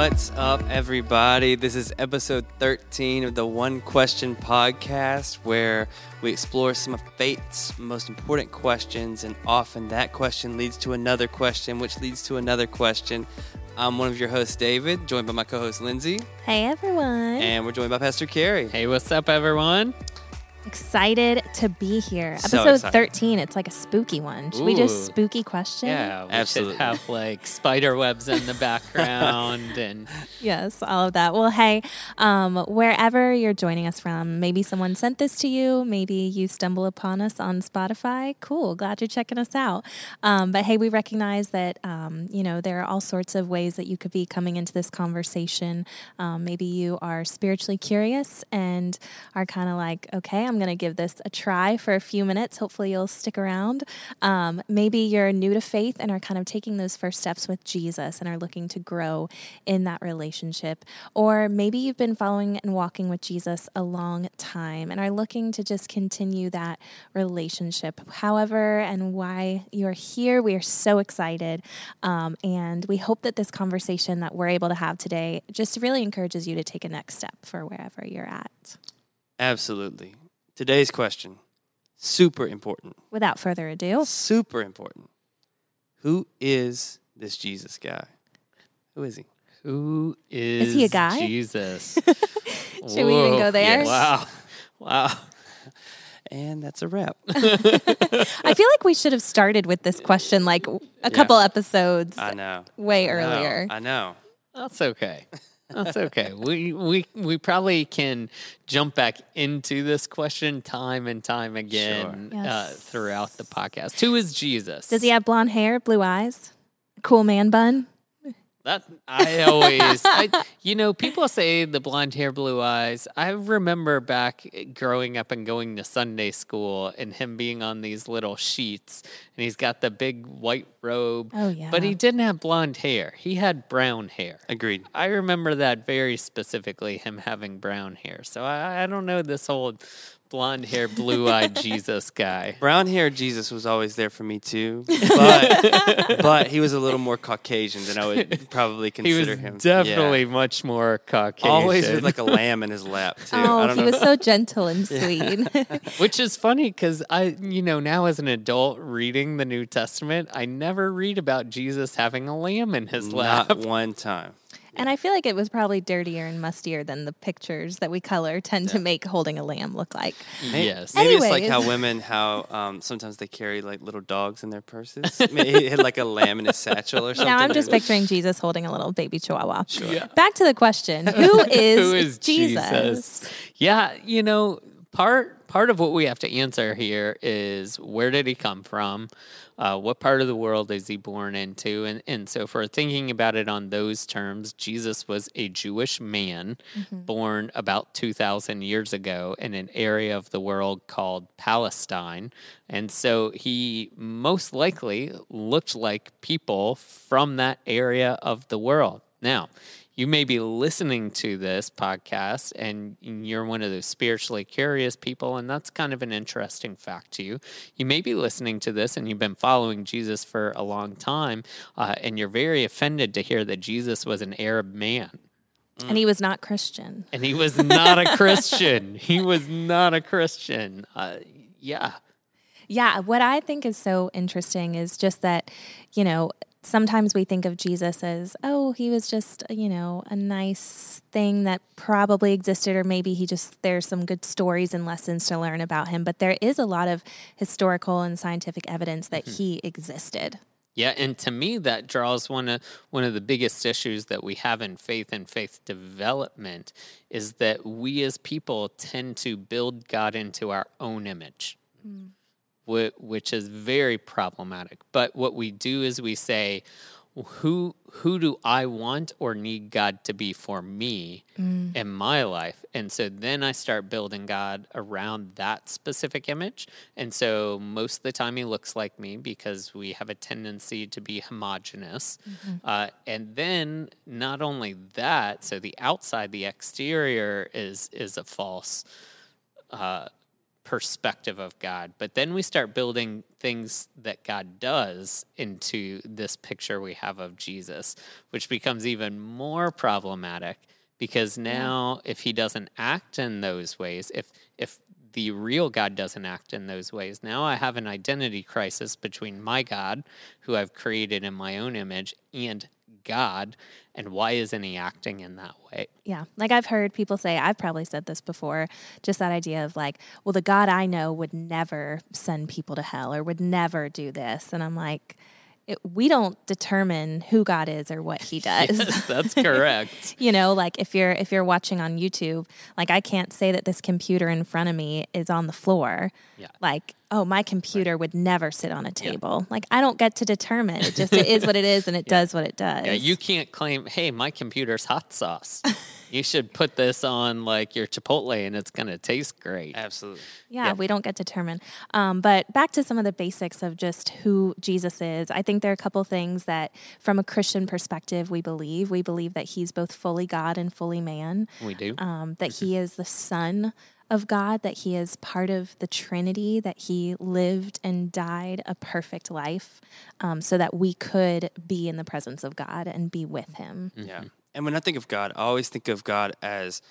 What's up, everybody? This is episode 13 of the One Question Podcast, where we explore some of faith's most important questions, and often that question leads to another question, which leads to another question. I'm one of your hosts, David, joined by my co host, Lindsay, Hey everyone. and we're joined by Pastor Carrie. Hey, what's up, everyone? Excited to be here. So Episode excited. 13. It's like a spooky one. Should we do Ooh. spooky question? Yeah, we Absolutely. should have like spider webs in the background and Yes, all of that. Well, hey, um, wherever you're joining us from, maybe someone sent this to you. Maybe you stumble upon us on Spotify. Cool. Glad you're checking us out. Um, but hey, we recognize that, um, you know, there are all sorts of ways that you could be coming into this conversation. Um, maybe you are spiritually curious and are kind of like, okay, I'm going to give this a try for a few minutes. Hopefully, you'll stick around. Um, maybe you're new to faith and are kind of taking those first steps with Jesus and are looking to grow in that relationship. Or maybe you've been following and walking with Jesus a long time and are looking to just continue that relationship. However, and why you're here, we are so excited. Um, and we hope that this conversation that we're able to have today just really encourages you to take a next step for wherever you're at. Absolutely. Today's question, super important. Without further ado, Super important. Who is this Jesus guy? Who is he? who is, is he a guy? Jesus. Should we even go there? Yes. Wow. Wow. And that's a wrap. I feel like we should have started with this question like a couple episodes I know. way I know. earlier. I know. That's okay. That's okay. we we we probably can jump back into this question time and time again Sure. uh, Yes. throughout the podcast. Who is Jesus? Does he have blonde hair, blue eyes, cool man bun? That I always, I, you know, people say the blonde hair, blue eyes. I remember back growing up and going to Sunday school and him being on these little sheets and he's got the big white robe. Oh, yeah. But he didn't have blonde hair. He had brown hair. Agreed. I remember that very specifically, him having brown hair. So I, I don't know this whole blonde hair, blue eyed Jesus guy. Brown hair Jesus was always there for me too, but but he was a little more Caucasian than I would probably He was consider him. definitely Yeah. much more Caucasian. always with like a lamb in his lap too. I Oh, don't he know. was so gentle and sweet. Which is funny because I, you know, now as an adult reading the New Testament, I never read about Jesus having a lamb in his lap. Not one time. And I feel like it was probably dirtier and mustier than the pictures that we color tend to make holding a lamb look like. May- Yes. Maybe it's like how women, how um, sometimes they carry like little dogs in their purses. Maybe he had like a lamb in his satchel or something. Now I'm just picturing Jesus holding a little baby chihuahua. Yeah. Back to the question Who is, Who is Jesus? Jesus? Yeah, you know, part part of what we have to answer here is where did he come from? Uh, what part of the world is he born into? And and so for thinking about it on those terms, Jesus was a Jewish man born about two thousand years ago in an area of the world called Palestine. And so he most likely looked like people from that area of the world. Now, you may be listening to this podcast and you're one of those spiritually curious people, and that's kind of an interesting fact to you. You may be listening to this and you've been following Jesus for a long time, uh, and you're very offended to hear that Jesus was an Arab man. And he was not Christian. And he was not a Christian. He was not a Christian. Uh, yeah. Yeah, what I think is so interesting is just that, you know, sometimes we think of Jesus as, oh, he was just, you know, a nice thing that probably existed, or maybe he just, there's some good stories and lessons to learn about him. But there is a lot of historical and scientific evidence that mm-hmm. he existed. Yeah, and to me, that draws one of one of the biggest issues that we have in faith and faith development is that we as people tend to build God into our own image, whi- which is very problematic. But what we do is we say, "Who who do I want or need God to be for me in my life?" And so then I start building God around that specific image. And so most of the time he looks like me because we have a tendency to be homogenous. Uh, and then not only that, so the outside, the exterior is is a false uh, perspective of God. But then we start building things that God does into this picture we have of Jesus, which becomes even more problematic because now yeah. if he doesn't act in those ways, if if the real God doesn't act in those ways. Now I have an identity crisis between my God, who I've created in my own image, and God and why isn't he acting in that way? Yeah. Like I've heard people say, I've probably said this before, just that idea of like, well, the God I know would never send people to hell or would never do this. And I'm like, it, we don't determine who God is or what He does. Yes, that's correct. you know, like if you're if you're watching on YouTube, like I can't say that this computer in front of me is on the floor. Yeah. Like oh, my computer right. would never sit on a table. Yeah. Like I don't get to determine. It just it is what it is and it yeah. does what it does. Yeah, you can't claim, hey, my computer's hot sauce. you should put this on like your Chipotle and it's gonna taste great. Absolutely. Yeah, yeah. we don't get to determine. Um, but back to some of the basics of just who Jesus is. I think there are a couple things that from a Christian perspective we believe. We believe that he's both fully God and fully man. We do. Um, that he is the son of God, that he is part of the Trinity, that he lived and died a perfect life um, so that we could be in the presence of God and be with him. Mm-hmm. Yeah. And when I think of God, I always think of God as,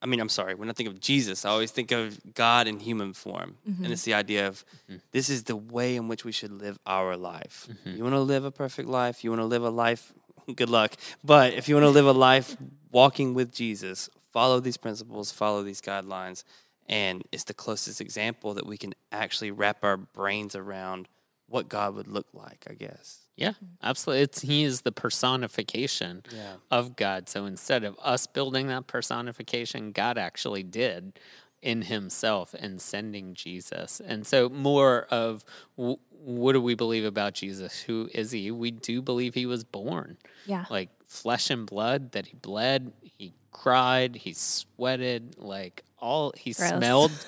I mean, I'm sorry, when I think of Jesus, I always think of God in human form. Mm-hmm. And it's the idea of mm-hmm. this is the way in which we should live our life. Mm-hmm. You want to live a perfect life, you want to live a life, good luck. But if you want to live a life walking with Jesus, follow these principles, follow these guidelines, and it's the closest example that we can actually wrap our brains around what God would look like, I guess. Yeah, absolutely. It's he is the personification yeah. of God. So instead of us building that personification, God actually did in himself and sending Jesus. And so more of w- what do we believe about Jesus? Who is he? We do believe he was born. Yeah. Like flesh and blood that he bled, he cried, he sweated, like all he Gross. smelled.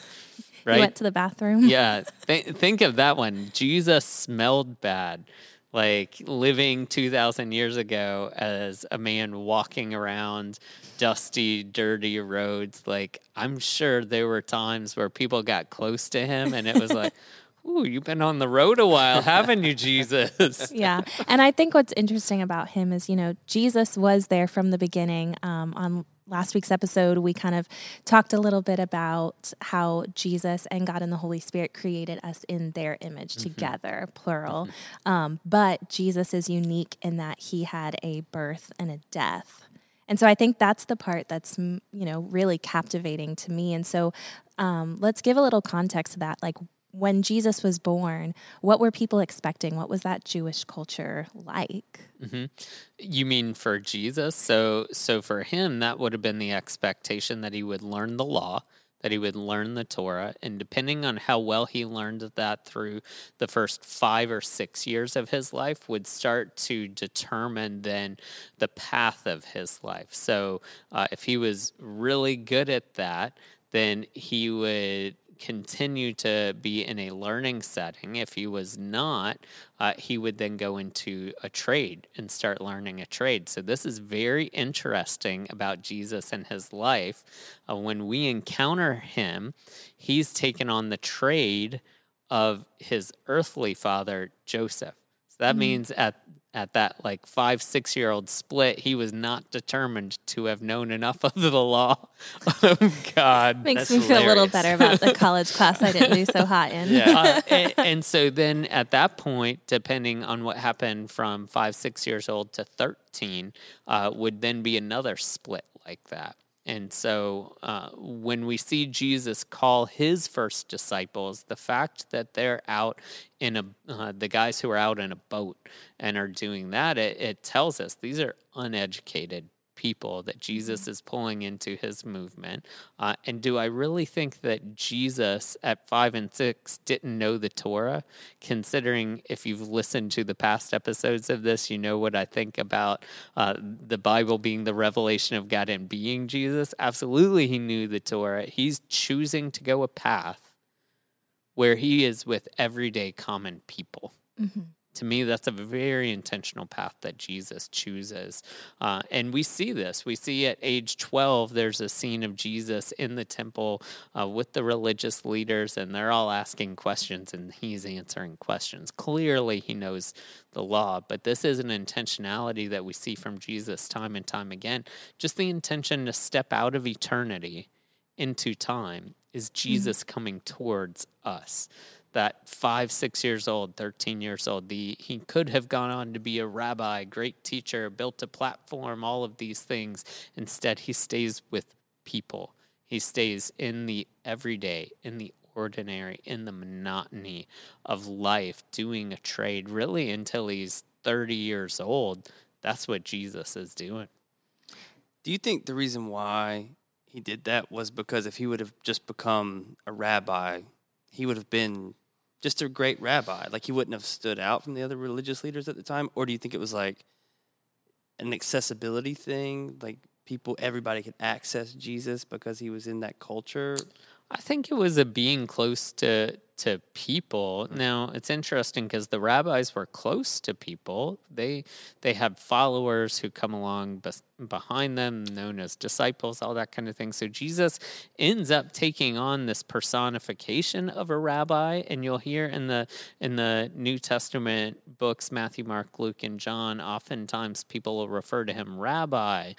Right? he went to the bathroom. Yeah. Th- think of that one. Jesus smelled bad. Like living 2,000 years ago as a man walking around dusty, dirty roads. Like, I'm sure there were times where people got close to him and it was like, Ooh, you've been on the road a while, haven't you, Jesus? yeah. And I think what's interesting about him is, you know, Jesus was there from the beginning. Um, on last week's episode, we kind of talked a little bit about how Jesus and God and the Holy Spirit created us in their image mm-hmm. together, plural. Mm-hmm. Um, but Jesus is unique in that he had a birth and a death. And so I think that's the part that's, you know, really captivating to me. And so um, let's give a little context to that. Like, when Jesus was born, what were people expecting? What was that Jewish culture like? Mm-hmm. You mean for Jesus? So, so for him, that would have been the expectation that he would learn the law, that he would learn the Torah, and depending on how well he learned that through the first five or six years of his life, would start to determine then the path of his life. So, uh, if he was really good at that, then he would continue to be in a learning setting. If he was not, uh, he would then go into a trade and start learning a trade. So, this is very interesting about Jesus and his life. Uh, when we encounter him, he's taken on the trade of his earthly father, Joseph. So that mm-hmm. means at at that like five, six year old split, he was not determined to have known enough of the law of God. Makes me hilarious. feel a little better about the college class I didn't do so hot in. Yeah. Uh, and, and, so then at that point, depending on what happened from five, six years old to 13, uh, would then be another split like that. And so uh, when we see Jesus call his first disciples, the fact that they're out in a, uh, the guys who are out in a boat and are doing that, it, it tells us these are uneducated people that Jesus mm-hmm. is pulling into his movement? Uh, and do I really think that Jesus at five and six didn't know the Torah? Considering if you've listened to the past episodes of this, you know what I think about uh, the Bible being the revelation of God and being Jesus. Absolutely, he knew the Torah. He's choosing to go a path where he is with everyday common people. Mm-hmm to me, that's a very intentional path that Jesus chooses. Uh, and we see this. We see at age 12, there's a scene of Jesus in the temple uh, with the religious leaders, and they're all asking questions, and he's answering questions. Clearly, he knows the law, but this is an intentionality that we see from Jesus time and time again. Just the intention to step out of eternity into time is mm-hmm. Jesus mm-hmm. coming towards us that five, six years old, 13 years old. The, he could have gone on to be a rabbi, great teacher, built a platform, all of these things. Instead, he stays with people. He stays in the everyday, in the ordinary, in the monotony of life, doing a trade really until he's 30 years old. That's what Jesus is doing. Do you think the reason why he did that was because if he would have just become a rabbi, he would have been just a great rabbi. Like he wouldn't have stood out from the other religious leaders at the time, or do you think it was like an accessibility thing? Like people, everybody could access Jesus because he was in that culture. I think it was a being close to to people. Now it's interesting because the rabbis were close to people. They they had followers who come along behind them, known as disciples, all that kind of thing. So Jesus ends up taking on this personification of a rabbi, and you'll hear in the in the New Testament books, Matthew, Mark, Luke, and John. Oftentimes, people will refer to him rabbi.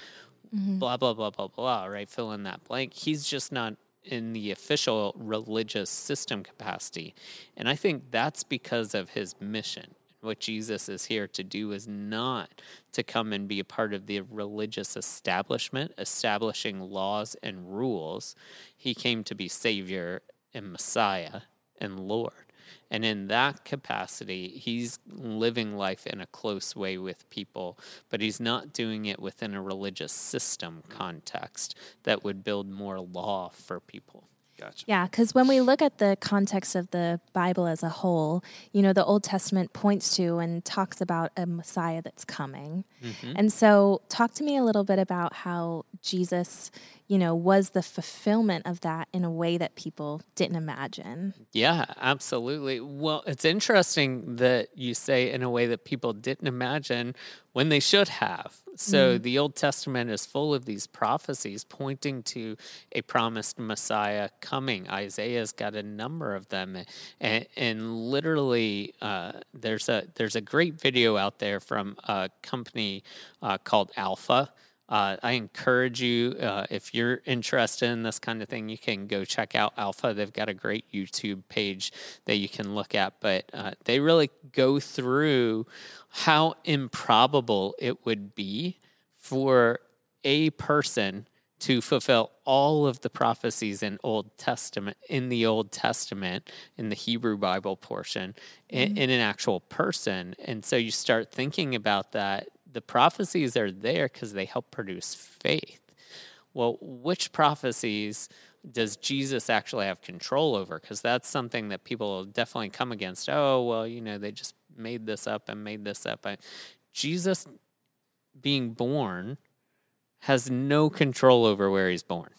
Mm-hmm. Blah blah blah blah blah. Right, fill in that blank. He's just not in the official religious system capacity. And I think that's because of his mission. What Jesus is here to do is not to come and be a part of the religious establishment, establishing laws and rules. He came to be Savior and Messiah and Lord. And in that capacity, he's living life in a close way with people, but he's not doing it within a religious system context that would build more law for people. Gotcha. Yeah, because when we look at the context of the Bible as a whole, you know, the Old Testament points to and talks about a Messiah that's coming. Mm-hmm. And so, talk to me a little bit about how Jesus, you know, was the fulfillment of that in a way that people didn't imagine. Yeah, absolutely. Well, it's interesting that you say in a way that people didn't imagine when they should have. So mm. the Old Testament is full of these prophecies pointing to a promised Messiah coming. Isaiah's got a number of them, and, and literally, uh, there's a there's a great video out there from a company uh, called Alpha uh, I encourage you, uh, if you're interested in this kind of thing, you can go check out Alpha. They've got a great YouTube page that you can look at, but uh, they really go through how improbable it would be for a person to fulfill all of the prophecies in Old Testament in the Old Testament in the Hebrew Bible portion mm-hmm. in, in an actual person. And so you start thinking about that the prophecies are there because they help produce faith. Well, which prophecies does Jesus actually have control over? Because that's something that people definitely come against. Oh, well, you know, they just made this up and made this up. I, Jesus being born has no control over where he's born.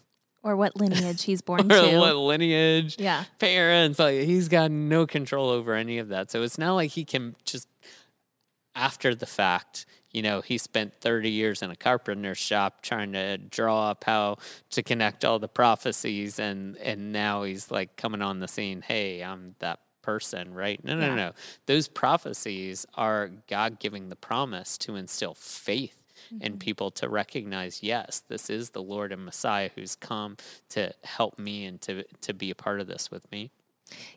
Or what lineage he's born or to. What lineage, yeah. parents. Like he's got no control over any of that. So it's not like he can just after the fact you know, he spent 30 years in a carpenter's shop trying to draw up how to connect all the prophecies and and now he's like coming on the scene, "Hey, I'm that person, right? No, no, yeah. no. Those prophecies are God giving the promise to instill faith mm-hmm. in people to recognize, yes, this is the Lord and Messiah who's come to help me and to to be a part of this with me.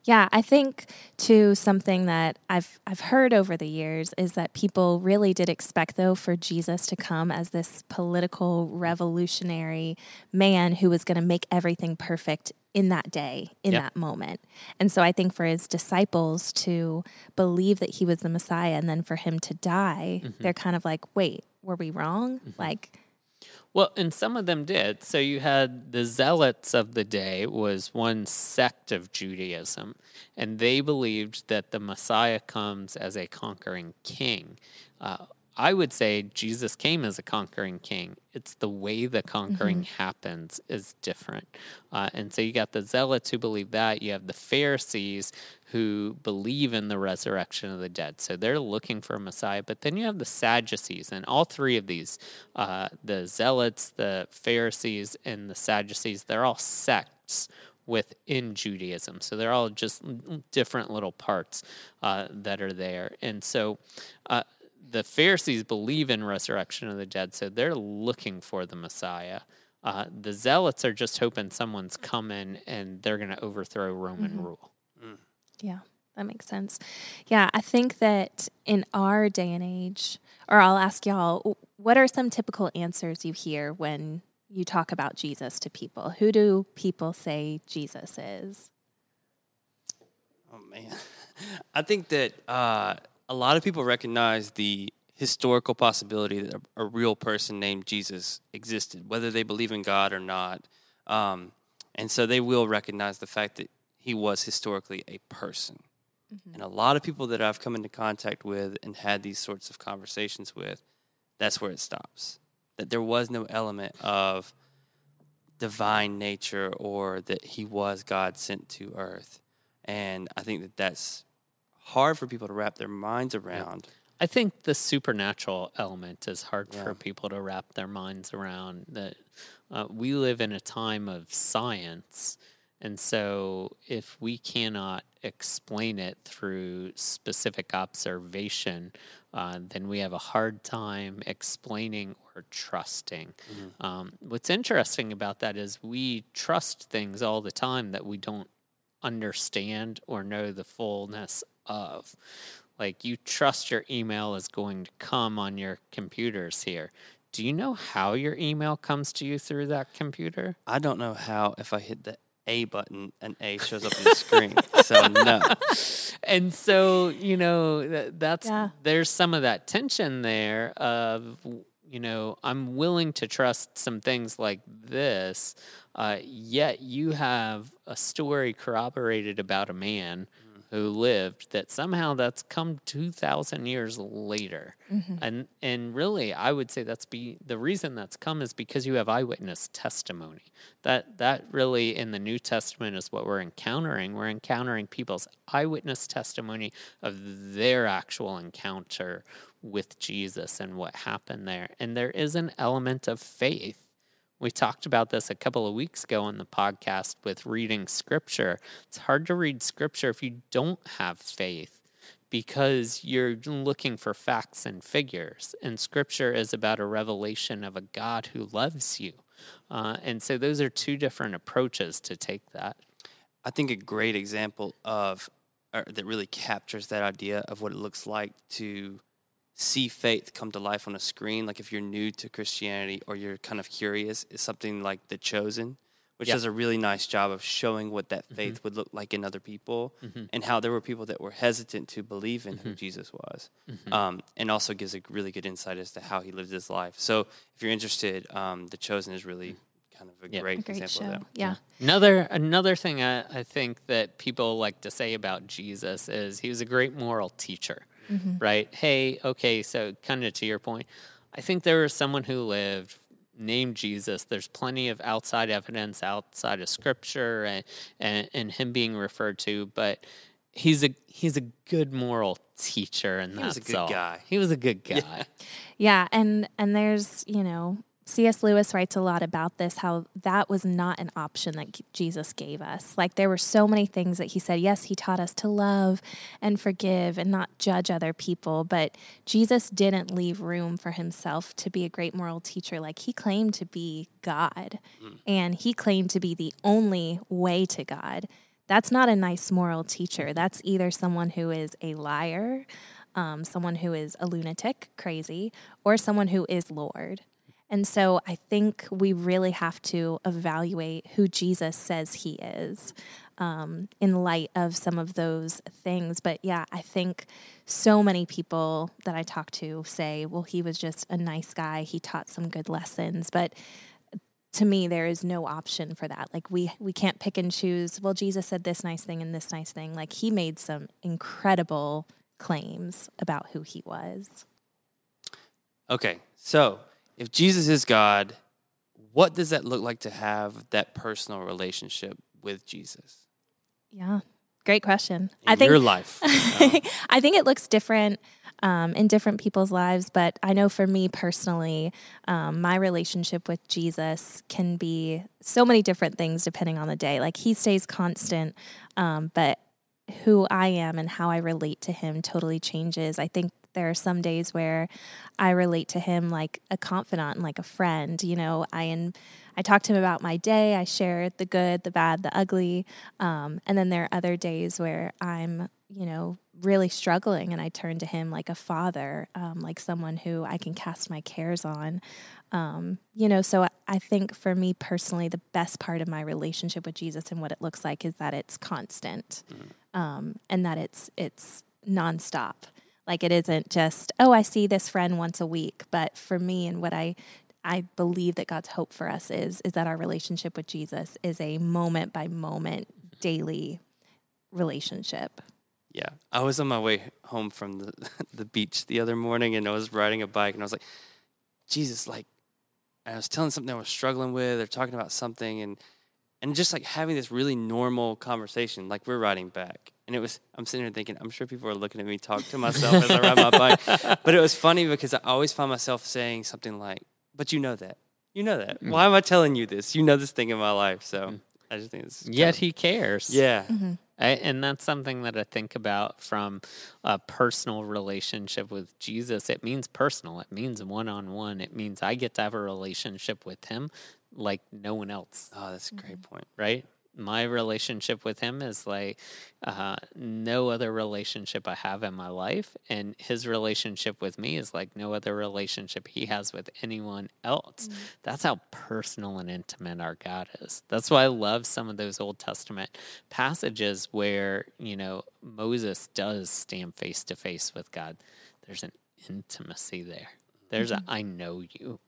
Yeah, I think too something that I've I've heard over the years is that people really did expect though for Jesus to come as this political revolutionary man who was going to make everything perfect in that day, in yep. that moment. And so I think for his disciples to believe that he was the Messiah and then for him to die, mm-hmm. they're kind of like, "Wait, were we wrong?" Mm-hmm. Like well, and some of them did. So you had the zealots of the day was one sect of Judaism, and they believed that the Messiah comes as a conquering king. Uh, I would say Jesus came as a conquering king. It's the way the conquering mm-hmm. happens is different. Uh, and so you got the zealots who believe that. You have the Pharisees who believe in the resurrection of the dead. So they're looking for a Messiah. But then you have the Sadducees. And all three of these uh, the zealots, the Pharisees, and the Sadducees they're all sects within Judaism. So they're all just different little parts uh, that are there. And so uh, the Pharisees believe in resurrection of the dead, so they're looking for the Messiah. Uh, the Zealots are just hoping someone's coming and they're going to overthrow Roman mm-hmm. rule. Mm. Yeah, that makes sense. Yeah, I think that in our day and age, or I'll ask y'all, what are some typical answers you hear when you talk about Jesus to people? Who do people say Jesus is? Oh man, I think that uh, a lot of people recognize the historical possibility that a, a, real person named Jesus existed, whether they believe in God or not, um, and so they will recognize the fact that he was historically a person. Mm-hmm. And a lot of people that I've come into contact with and had these sorts of conversations with, that's where it stops that there was no element of divine nature or that he was God sent to earth. And I think that that's hard for people to wrap their minds around. I think the supernatural element is hard yeah. for people to wrap their minds around. That uh, we live in a time of science, and so if we cannot explain it through specific observation, uh, then we have a hard time explaining or trusting. Mm-hmm. Um, what's interesting about that is we trust things all the time that we don't understand or know the fullness of. Like you trust your email is going to come on your computers here. Do you know how your email comes to you through that computer? I don't know how if I hit the a button, an A shows up on the screen. So no. And so you know that, that's yeah. there's some of that tension there of you know I'm willing to trust some things like this, uh, yet you have a story corroborated about a man who lived that somehow that's come 2000 years later. Mm-hmm. and and really i would say that's be the reason that's come is because you have eyewitness testimony. That that really in the new testament is what we're encountering. We're encountering people's eyewitness testimony of their actual encounter with jesus and what happened there. And there is an element of faith we talked about this a couple of weeks ago on the podcast with reading scripture. It's hard to read scripture if you don't have faith because you're looking for facts and figures. And scripture is about a revelation of a God who loves you. Uh, and so those are two different approaches to take that. I think a great example of that really captures that idea of what it looks like to see faith come to life on a screen, like if you're new to Christianity or you're kind of curious, is something like The Chosen, which yep. does a really nice job of showing what that faith mm-hmm. would look like in other people mm-hmm. and how there were people that were hesitant to believe in mm-hmm. who Jesus was. Mm-hmm. Um, and also gives a really good insight as to how he lived his life. So if you're interested, um, The Chosen is really kind of a yep. great, a great example show. of that. Yeah. Another another thing I, I think that people like to say about Jesus is he was a great moral teacher mm-hmm. right? Hey, okay, so kind of to your point, I think there was someone who lived named Jesus. There's plenty of outside evidence outside of scripture and, and, and him being referred to, but he's a he's a good moral teacher and he that's was a good all. guy. He was a good guy. Yeah. yeah, and and there's, you know, C.S. Lewis writes a lot about this how that was not an option that Jesus gave us. Like there were so many things that he said. Yes, he taught us to love and forgive and not judge other people, but Jesus didn't leave room for himself to be a great moral teacher. Like he claimed to be God mm. and he claimed to be the only way to God. That's not a nice moral teacher. That's either someone who is a liar, um, someone who is a lunatic, crazy, or someone who is Lord. And so I think we really have to evaluate who Jesus says he is um, in light of some of those things. But yeah, I think so many people that I talk to say, well, he was just a nice guy. He taught some good lessons. But to me there is no option for that like we we can't pick and choose well jesus said this nice thing and this nice thing like he made some incredible claims about who he was Okay, so if Jesus is God, what does that look like to have that personal relationship with Jesus Yeah. Great question. in I think your life? I think it looks different um, in different people's lives, but I know for me personally, um, my relationship with Jesus can be so many different things depending on the day. Like he stays constant, um, but who I am and how I relate to him totally changes. I think there are some days where I relate to him like a confidant and like a friend. You know, I and I talk to him about my day. I share the good, the bad, the ugly, um, and then there are other days where I'm, you know, really struggling, and I turn to him like a father, um, like someone who I can cast my cares on. Um, you know, so I- I think for me personally, the best part of my relationship with Jesus and what it looks like is that it's constant, um, and that it's it's nonstop. Like it isn't just oh, I see this friend once a week, but for me and what I I believe that God's hope for us is is that our relationship with Jesus is a moment by moment daily relationship. Yeah, I was on my way home from the the beach the other morning, and I was riding a bike, and I was like, Jesus, like, I was telling something I was struggling with, or talking about something, and and just like having this really normal conversation, like we're riding back, and it was I'm sitting here thinking, I'm sure people are looking at me talk to myself as I ride my bike, but it was funny because I always find myself saying something like, "But you know that, you know that. Mm. Why am I telling you this? You know this thing in my life." So mm. I just think it's Yet of- he cares. yeah, mm-hmm. I, and that's something that I think about from a personal relationship with Jesus. It means personal, it means one on one. It means I get to have a relationship with him like no one else, oh, that's a great mm-hmm. point. right? My relationship with him is like uh, no other relationship I have in my life. And his relationship with me is like no other relationship he has with anyone else. Mm-hmm. That's how personal and intimate our God is. That's why I love some of those Old Testament passages where, you know, Moses does stand face to face with God. There's an intimacy there. There's a mm-hmm. I know you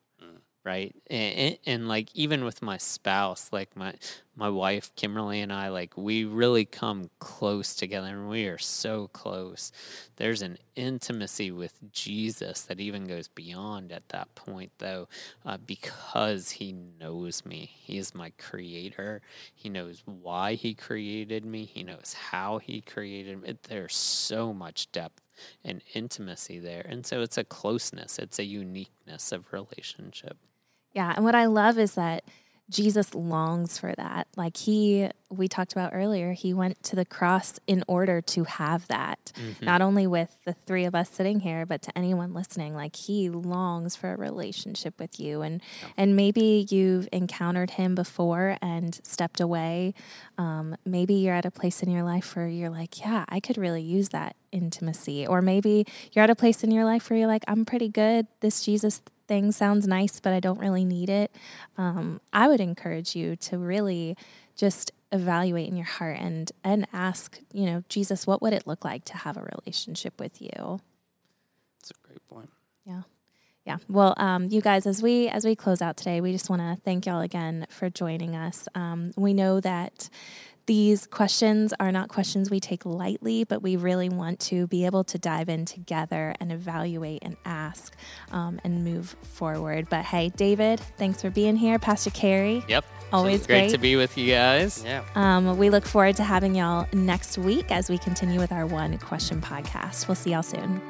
right? And, and, like even with my spouse like my my wife kimberly and i like we really come close together and we are so close. There's an intimacy with jesus that even goes beyond at that point though uh, because he knows me. He is my creator. He knows why he created me. He knows how he created me. There's so much depth and intimacy there. And so it's a closeness. It's a uniqueness of relationship Yeah, and what I love is that Jesus longs for that. Like he we talked about earlier, he went to the cross in order to have that. Not only with the three of us sitting here, but to anyone listening. Like he longs for a relationship with you and and maybe you've encountered him before and stepped away. Um, maybe you're at a place in your life where you're like, yeah, I could really use that intimacy. Or maybe you're at a place in your life where you're like, I'm pretty good. This Jesus thing sounds nice, but I don't really need it. Um, I would encourage you to really just evaluate in your heart and and ask, you know, Jesus, what would it look like to have a relationship with you? That's a great point. Yeah. Yeah. Well, um, you guys, as we as we close out today, we just want to thank y'all again for joining us. Um, we know that these questions are not questions we take lightly, but we really want to be able to dive in together and evaluate and ask um, and move forward. But hey, David, thanks for being here. Pastor Carrie, Yep. Always great, great. to be with you guys. Yeah. um, we look forward to having y'all next week as we continue with our One Question podcast. We'll see y'all soon.